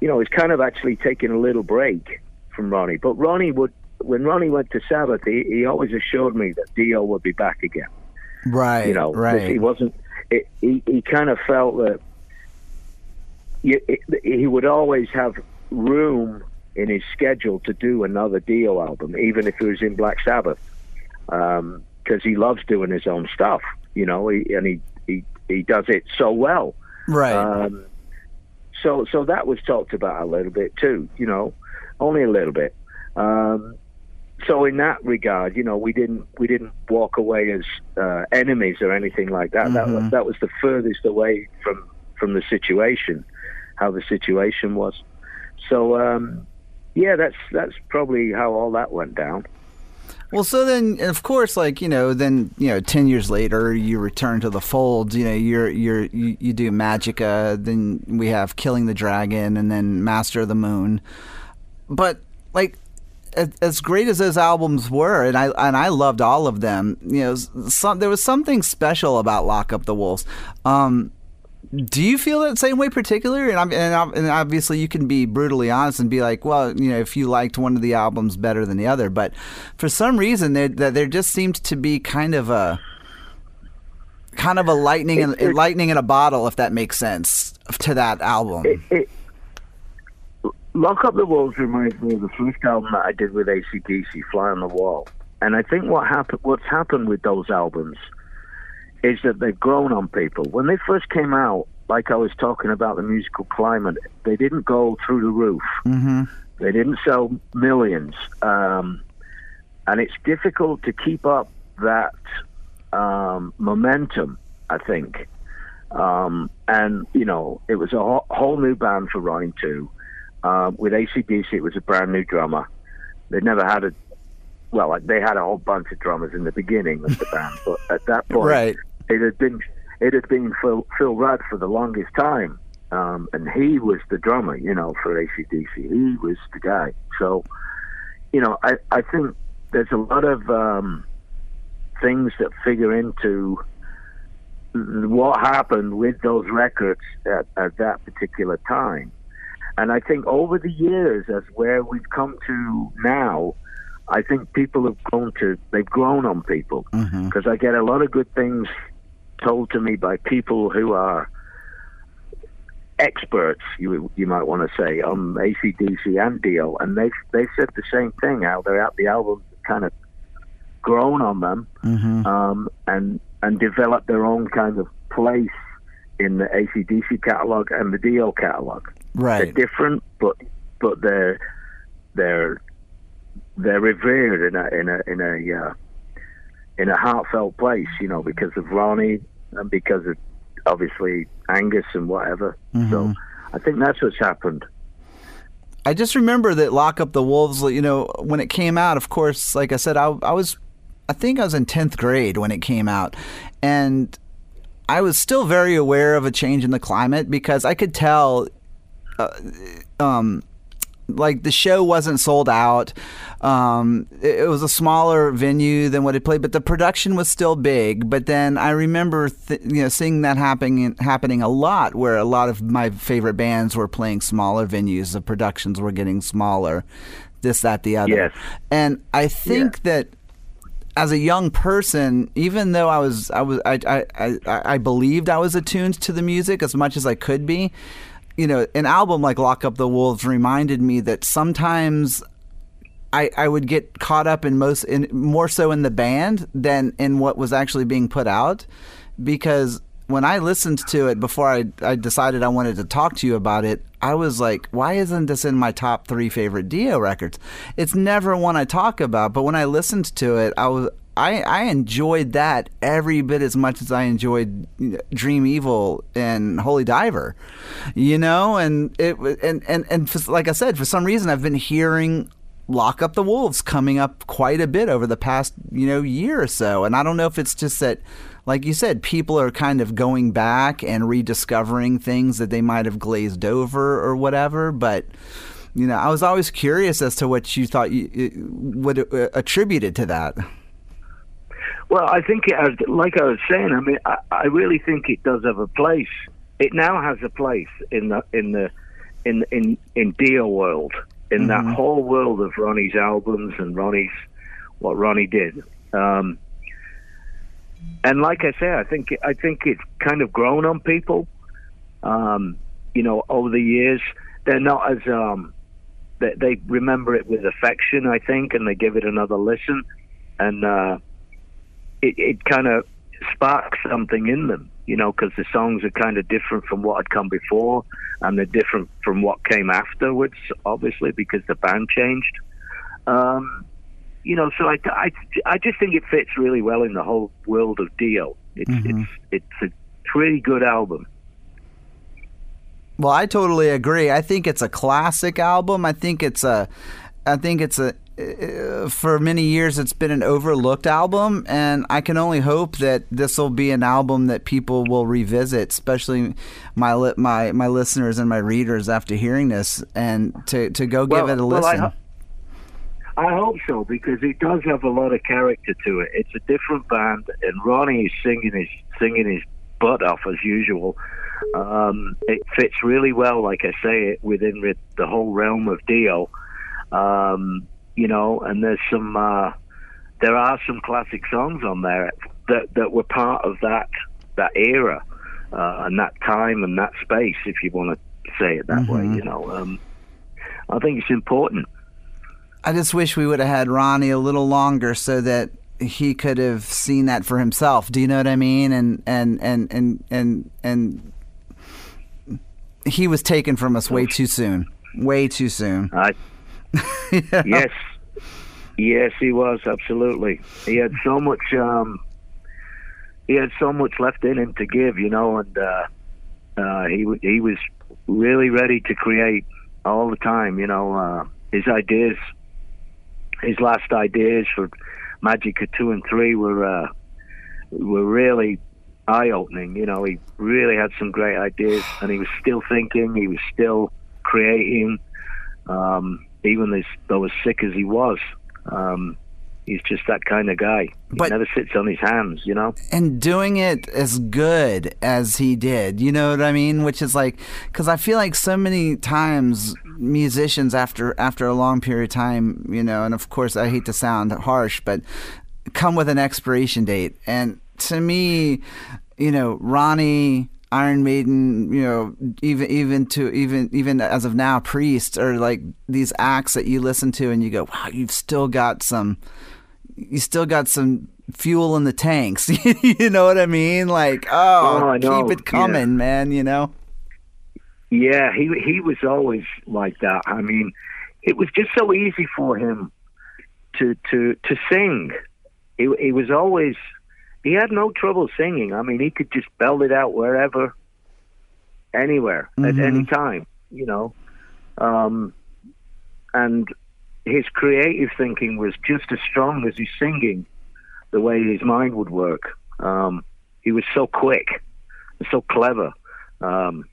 S2: you know, it's kind of actually taking a little break from Ronnie. But Ronnie would, when Ronnie went to Sabbath, he, he always assured me that Dio would be back again.
S1: Right.
S2: You know,
S1: right.
S2: He wasn't. It, he he kind of felt that you, it, he would always have room in his schedule to do another Dio album, even if it was in Black Sabbath, because um, he loves doing his own stuff. You know, he, and he, he he does it so well.
S1: Right.
S2: Um, so so that was talked about a little bit too. You know, only a little bit. Um, so in that regard, you know, we didn't we didn't walk away as uh, enemies or anything like that.
S1: Mm-hmm.
S2: That that was the furthest away from from the situation, how the situation was. So um, yeah, that's that's probably how all that went down.
S1: Well, so then, of course, like you know, then you know, ten years later, you return to the fold. You know, you're you're you, you do Magica, then we have Killing the Dragon, and then Master of the Moon. But like, as great as those albums were, and I and I loved all of them. You know, some there was something special about Lock Up the Wolves. Um, do you feel that same way, particularly? And, and, and obviously, you can be brutally honest and be like, well, you know, if you liked one of the albums better than the other, but for some reason, there there just seemed to be kind of a kind of a lightning in, it, lightning in a bottle, if that makes sense, to that album.
S2: It, it, Lock Up the Wolves reminds me of the first album that I did with ACDC, Fly on the Wall. And I think what happened, what's happened with those albums is that they've grown on people. When they first came out, like I was talking about the musical climate, they didn't go through the roof.
S1: Mm-hmm.
S2: They didn't sell millions, um, and it's difficult to keep up that um, momentum. I think, um, and you know, it was a ho- whole new band for Ronnie too. Um, with ACDC, it was a brand new drummer. They'd never had a well, like they had a whole bunch of drummers in the beginning of the band, [LAUGHS] but at that point,
S1: right.
S2: it had been it had been Phil, Phil Rudd for the longest time, um, and he was the drummer, you know, for ACDC. He was the guy. So, you know, I I think there's a lot of um, things that figure into what happened with those records at, at that particular time. And I think over the years, as where we've come to now, I think people have grown to they've grown on people because
S1: mm-hmm.
S2: I get a lot of good things told to me by people who are experts. You you might want to say on ACDC and Dio, and they they said the same thing. How they're out the albums kind of grown on them
S1: mm-hmm.
S2: um, and and developed their own kind of place in the ACDC catalog and the Dio catalog.
S1: Right,
S2: they're different, but but they're they're they're revered in a in a in a uh, in a heartfelt place, you know, because of Ronnie and because of obviously Angus and whatever.
S1: Mm-hmm.
S2: So I think that's what's happened.
S1: I just remember that Lock Up the Wolves, you know, when it came out, of course, like I said, I, I was, I think I was in 10th grade when it came out. And I was still very aware of a change in the climate because I could tell, uh, um, like the show wasn't sold out. Um, it, it, was a smaller venue than what it played, but the production was still big. But then I remember, th- you know, seeing that happening happening a lot, where a lot of my favorite bands were playing smaller venues. The productions were getting smaller. This, that, the other.
S2: Yes.
S1: And I think
S2: yeah.
S1: that as a young person, even though I was, I was, I, I, I, I believed I was attuned to the music as much as I could be you know, an album like Lock Up the Wolves reminded me that sometimes I, I would get caught up in most in more so in the band than in what was actually being put out because when I listened to it before I, I decided I wanted to talk to you about it, I was like, why isn't this in my top three favorite Dio records? It's never one I talk about, but when I listened to it, I was I, I enjoyed that every bit as much as I enjoyed Dream Evil and Holy Diver, you know, and it and and and for, like I said, for some reason I've been hearing Lock Up the Wolves coming up quite a bit over the past you know year or so, and I don't know if it's just that like you said, people are kind of going back and rediscovering things that they might have glazed over or whatever. But you know, I was always curious as to what you thought you would uh, attributed to that.
S2: Well, I think, it, has, like I was saying, I mean, I, I really think it does have a place. It now has a place in the in the in in in Dio world, in mm-hmm. that whole world of Ronnie's albums and Ronnie's what Ronnie did. Um, and like I say, I think I think it's kind of grown on people. Um, you know, over the years, they're not as um, they, they remember it with affection, I think, and they give it another listen, and uh, it, it kind of sparks something in them, you know, because the songs are kind of different from what had come before, and they're different from what came afterwards, obviously, because the band changed. Um, you know, so I, I, I just think it fits really well in the whole world of Dio. It's mm-hmm. it's it's a pretty good album.
S1: Well, I totally agree. I think it's a classic album. I think it's a, I think it's a. For many years, it's been an overlooked album, and I can only hope that this will be an album that people will revisit, especially my li- my my listeners and my readers after hearing this, and to to go well, give it a listen.
S2: I, I hope so because it does have a lot of character to it. It's a different band, and Ronnie is singing his singing his butt off as usual um, it fits really well, like I say, within the whole realm of Dio. Um, you know, and there's some, uh, there are some classic songs on there that that were part of that that era uh, and that time and that space, if you want to say it that mm-hmm. way. You know, um, I think it's important.
S1: I just wish we would have had Ronnie a little longer so that he could have seen that for himself. Do you know what I mean? And and and and and and he was taken from us way too soon. Way too soon.
S2: I, [LAUGHS] yeah. Yes, yes, he was absolutely. He had so much. Um, he had so much left in him to give, you know, and uh, uh, he he was really ready to create all the time. You know, uh, his ideas, his last ideas for Magica two and three were uh, were really eye opening. You know, he really had some great ideas, and he was still thinking. He was still creating, um, even as, though as sick as he was. Um, he's just that kind of guy. He but, never sits on his hands, you know.
S1: And doing it as good as he did, you know what I mean? Which is like, because I feel like so many times musicians after after a long period of time, you know, and of course I hate to sound harsh, but come with an expiration date and to me, you know, Ronnie, Iron Maiden, you know, even even to even even as of now, Priest or like these acts that you listen to and you go, wow, you've still got some, you still got some fuel in the tanks. [LAUGHS] you know what I mean? Like, oh, oh keep it coming, yeah. man. You know.
S2: Yeah, he he was always like that. I mean, it was just so easy for him to to to sing. He, he was always he had no trouble singing. I mean, he could just belt it out wherever, anywhere, mm-hmm. at any time, you know. Um, and his creative thinking was just as strong as his singing, the way his mind would work. Um, he was so quick, and so clever, um,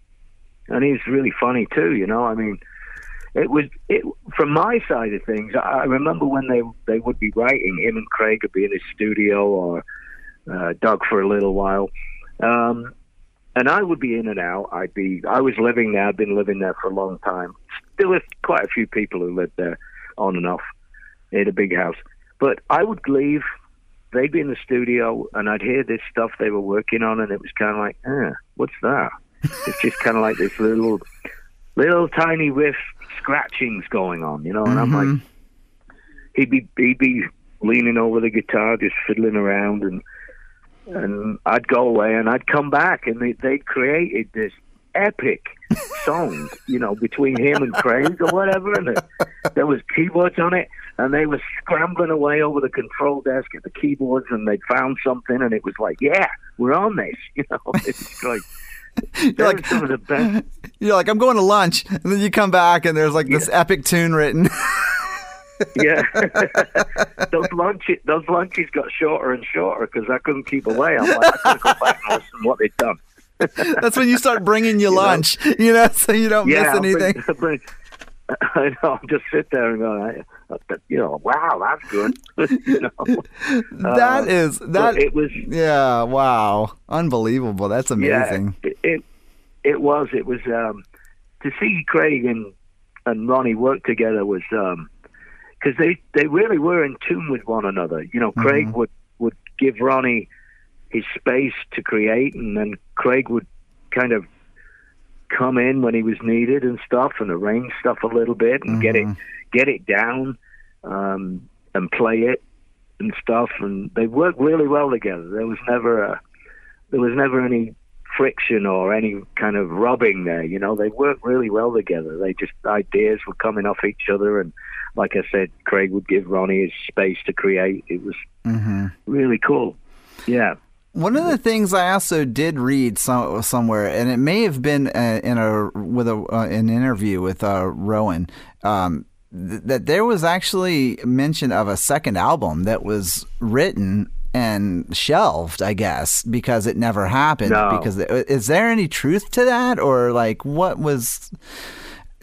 S2: and he's really funny too. You know, I mean, it was it from my side of things. I remember when they they would be writing, him and Craig would be in his studio or uh, Doug for a little while. Um, and I would be in and out. I'd be. I was living there. I've been living there for a long time. Still, with quite a few people who lived there, on and off, in a big house. But I would leave. They'd be in the studio, and I'd hear this stuff they were working on, and it was kind of like, eh, what's that? [LAUGHS] it's just kind of like this little, little tiny riff scratchings going on, you know. And mm-hmm. I'm like, he'd be he'd be leaning over the guitar, just fiddling around, and and I'd go away and I'd come back and they they created this epic song, you know, between him and Craig or whatever, and it, there was keyboards on it, and they were scrambling away over the control desk at the keyboards, and they'd found something, and it was like, yeah, we're on this, [LAUGHS] you know, it's like. [LAUGHS]
S1: You're like, some of the best. [LAUGHS] You're like, I'm going to lunch, and then you come back, and there's like this epic tune written.
S2: Yeah. [LAUGHS] those lunches, those lunches got shorter and shorter because I couldn't keep away. I'm like, I gotta go back and listen to what they've done. [LAUGHS]
S1: That's when you start bringing your
S2: You know?
S1: lunch, you know, so you don't
S2: yeah,
S1: miss
S2: I'll bring-
S1: anything.
S2: I'll [LAUGHS] bring- I know. I'll just sit there and go, I, I- you know, wow, that's good. you know,
S1: that
S2: Uh,
S1: is that.
S2: it was
S1: yeah, wow, unbelievable. That's amazing.
S2: Yeah, it, it it was it was um, to see Craig and and Ronnie work together was because they they really were in tune with one another. You know, Craig would would give Ronnie his space to create, and then Craig would kind of come in when he was needed and stuff, and arrange stuff a little bit and get it get it down um, and play it and stuff. And they worked really well together. There was never a there was never any friction or any kind of rubbing there. You know, they worked really well together. They just ideas were coming off each other, and like I said, Craig would give Ronnie his space to create. It was
S1: hmm
S2: really cool. Yeah.
S1: One of the things I also did read some, somewhere, and it may have been uh, in a with a uh, an interview with uh, Rowan, um, th- that there was actually mention of a second album that was written and shelved, I guess, because it never happened.
S2: No.
S1: Because is there any truth to that, or like what was?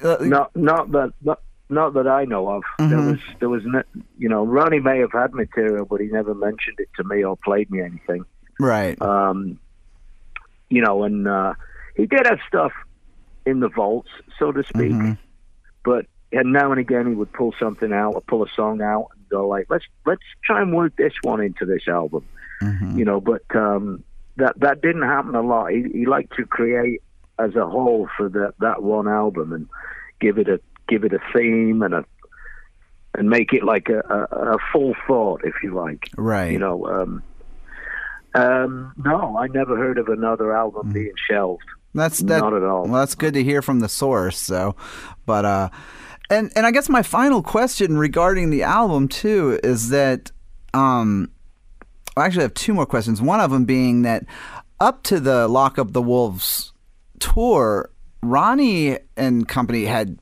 S1: Uh,
S2: Not not that not, not that I know of. There
S1: Mhm.
S2: was there was no, you know Ronnie may have had material, but he never mentioned it to me or played me anything.
S1: right.
S2: Um, you know, and uh, he did have stuff in the vaults, so to speak.
S1: Mhm.
S2: But and now and again he would pull something out or pull a song out and go like, let's let's try and work this one into this album.
S1: Mhm.
S2: You know, but um, that that didn't happen a lot. He, he liked to create as a whole for that that one album and give it a give it a theme and a and make it like a, a, a full thought, if you like.
S1: Right.
S2: You know, um, um, no, I never heard of another album being shelved.
S1: That's that,
S2: Not at all.
S1: Well, that's good to hear from the source. So, but uh, and and I guess my final question regarding the album too is that um, I actually have two more questions. One of them being that up to the Lock Up the Wolves tour, Ronnie and company had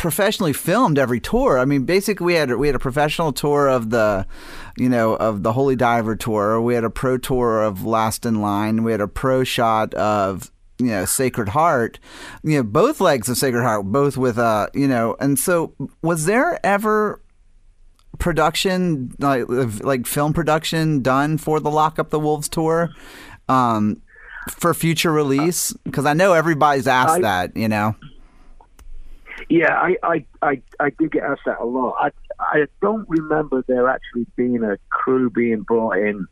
S1: professionally filmed every tour. I mean, basically, we had we had a professional tour of the, you know, of the Holy Diver tour. We had a pro tour of Last in Line. We had a pro shot of you know Sacred Heart. You know, both legs of Sacred Heart, both with uh, you know. And so, was there ever production like like film production done for the Lock Up the Wolves tour? Um, for future release, because I know everybody's asked
S2: I-
S1: that, you know.
S2: Yeah, I, I, I, I did get asked that a lot. I, I don't remember there actually being a crew being brought in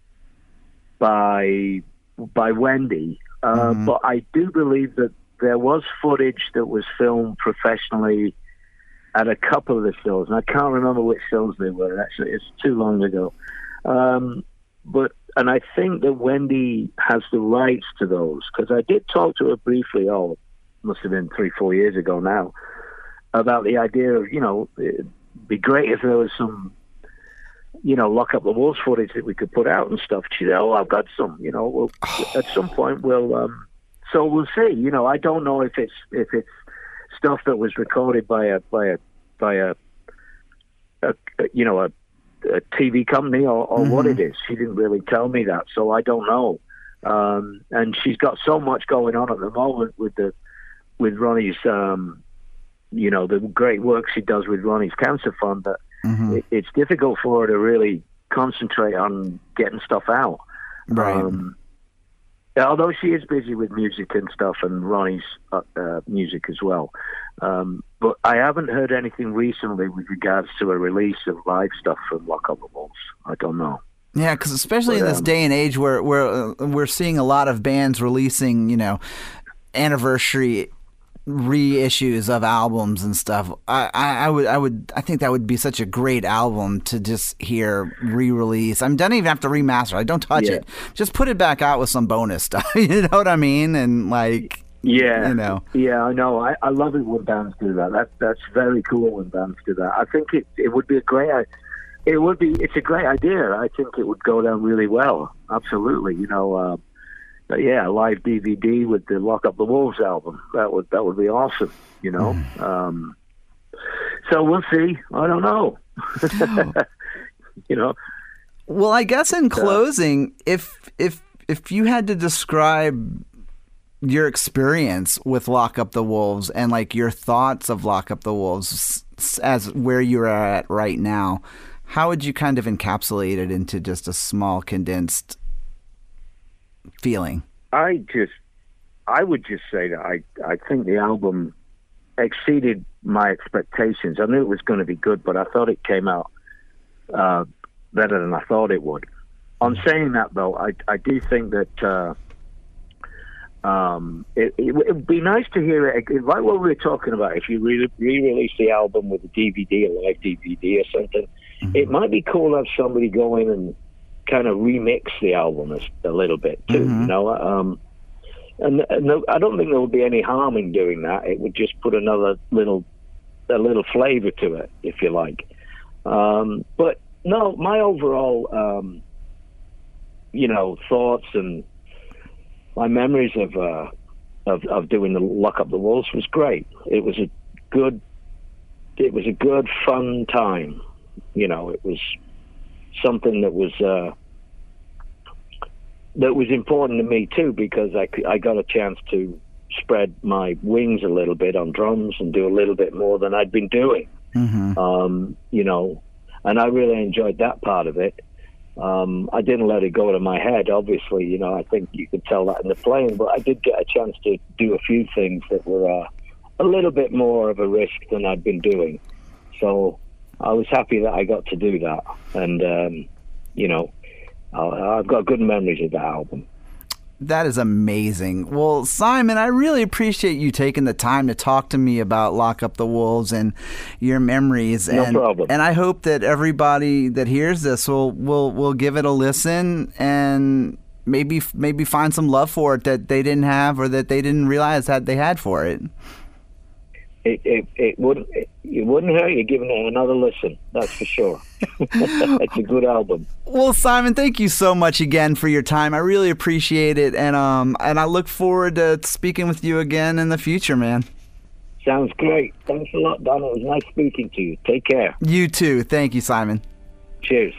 S2: by by Wendy, uh,
S1: Mhm.
S2: but I do believe that there was footage that was filmed professionally at a couple of the shows, and I can't remember which shows they were. Actually, it's too long ago. Um, but and I think that Wendy has the rights to those because I did talk to her briefly. Oh, must have been three, four years ago now about the idea of you know it'd be great if there was some you know lock up the wolves footage that we could put out and stuff. She said, "Oh, I've got some. You know, we'll, [SIGHS] at some point we'll." Um, so we'll see. You know, I don't know if it's if it's stuff that was recorded by a by a by a, a, a you know a, a TV company or, or what
S1: Mhm.
S2: it is. She didn't really tell me that, so I don't know. Um, and she's got so much going on at the moment with the with Ronnie's um, you know the great work she does with Ronnie's Cancer Fund that
S1: Mhm.
S2: it, it's difficult for her to really concentrate on getting stuff out.
S1: Right.
S2: Um, although she is busy with music and stuff and Ronnie's uh, uh, music as well. Um, but I haven't heard anything recently with regards to a release of live stuff from Lock Up the Wolves. I don't know.
S1: Yeah, because especially in this
S2: um,
S1: day and age where where uh, we're seeing a lot of bands releasing, you know, anniversary reissues of albums and stuff. I, I, I would I would I think that would be such a great album to just hear re-release. I mean, don't even have to remaster. I don't touch
S2: Yeah.
S1: it. Just put it back out with some bonus [LAUGHS] stuff. you know what I mean? And like,
S2: Yeah,
S1: you know.
S2: Yeah, I know. I, I love it when bands do that. That that's very cool when bands do that. I think it it would be a great. It would be. It's a great idea. I think it would go down really well. Absolutely. You know. Uh, but yeah, live DVD with the Lock Up the Wolves album. That would that would be awesome. You know. Um, so we'll see. I don't know. [LAUGHS] you know.
S1: Well, I guess in closing, if if if you had to describe your experience with Lock Up the Wolves and like your thoughts of Lock Up the Wolves as where you're at right now, how would you kind of encapsulate it into just a small condensed feeling?
S2: I just I would just say that I I think the album exceeded my expectations. I knew it was going to be good, but I thought it came out uh, better than I thought it would. On saying that, though, I I do think that uh, um, it, it would be nice to hear it like what we were talking about. If you re release the album with a DVD, a live DVD, or something, mm-hmm. it might be cool to have somebody go in and kind of remix the album a, a little bit too. Mm-hmm. You know, um, and, and I don't think there would be any harm in doing that. It would just put another little a little flavor to it, if you like. Um, but no, my overall, um, you know, thoughts and my memories of, uh, of of doing the lock up the wolves was great. It was a good, it was a good fun time. You know, it was something that was. Uh, that was important to me too because I, I got a chance to spread my wings a little bit on drums and do a little bit more than I'd been doing. Mm-hmm. Um, you know, and I really enjoyed that part of it. Um, I didn't let it go to my head, obviously. You know, I think you could tell that in the playing, but I did get a chance to do a few things that were uh, a little bit more of a risk than I'd been doing. So I was happy that I got to do that. And, um, you know, I've got good memories of that album.
S1: That is amazing. Well, Simon, I really appreciate you taking the time to talk to me about Lock Up the Wolves and your memories.
S2: No
S1: and,
S2: problem.
S1: And I hope that everybody that hears this will will will give it a listen and maybe maybe find some love for it that they didn't have or that they didn't realize that they had for it
S2: it, it, it wouldn't it, it wouldn't hurt you giving it another listen. That's for sure. [LAUGHS] it's a good album.
S1: Well, Simon, thank you so much again for your time. I really appreciate it, and um, and I look forward to speaking with you again in the future, man.
S2: Sounds great. Thanks a lot, Don. It was nice speaking to you. Take care.
S1: You too. Thank you, Simon.
S2: Cheers.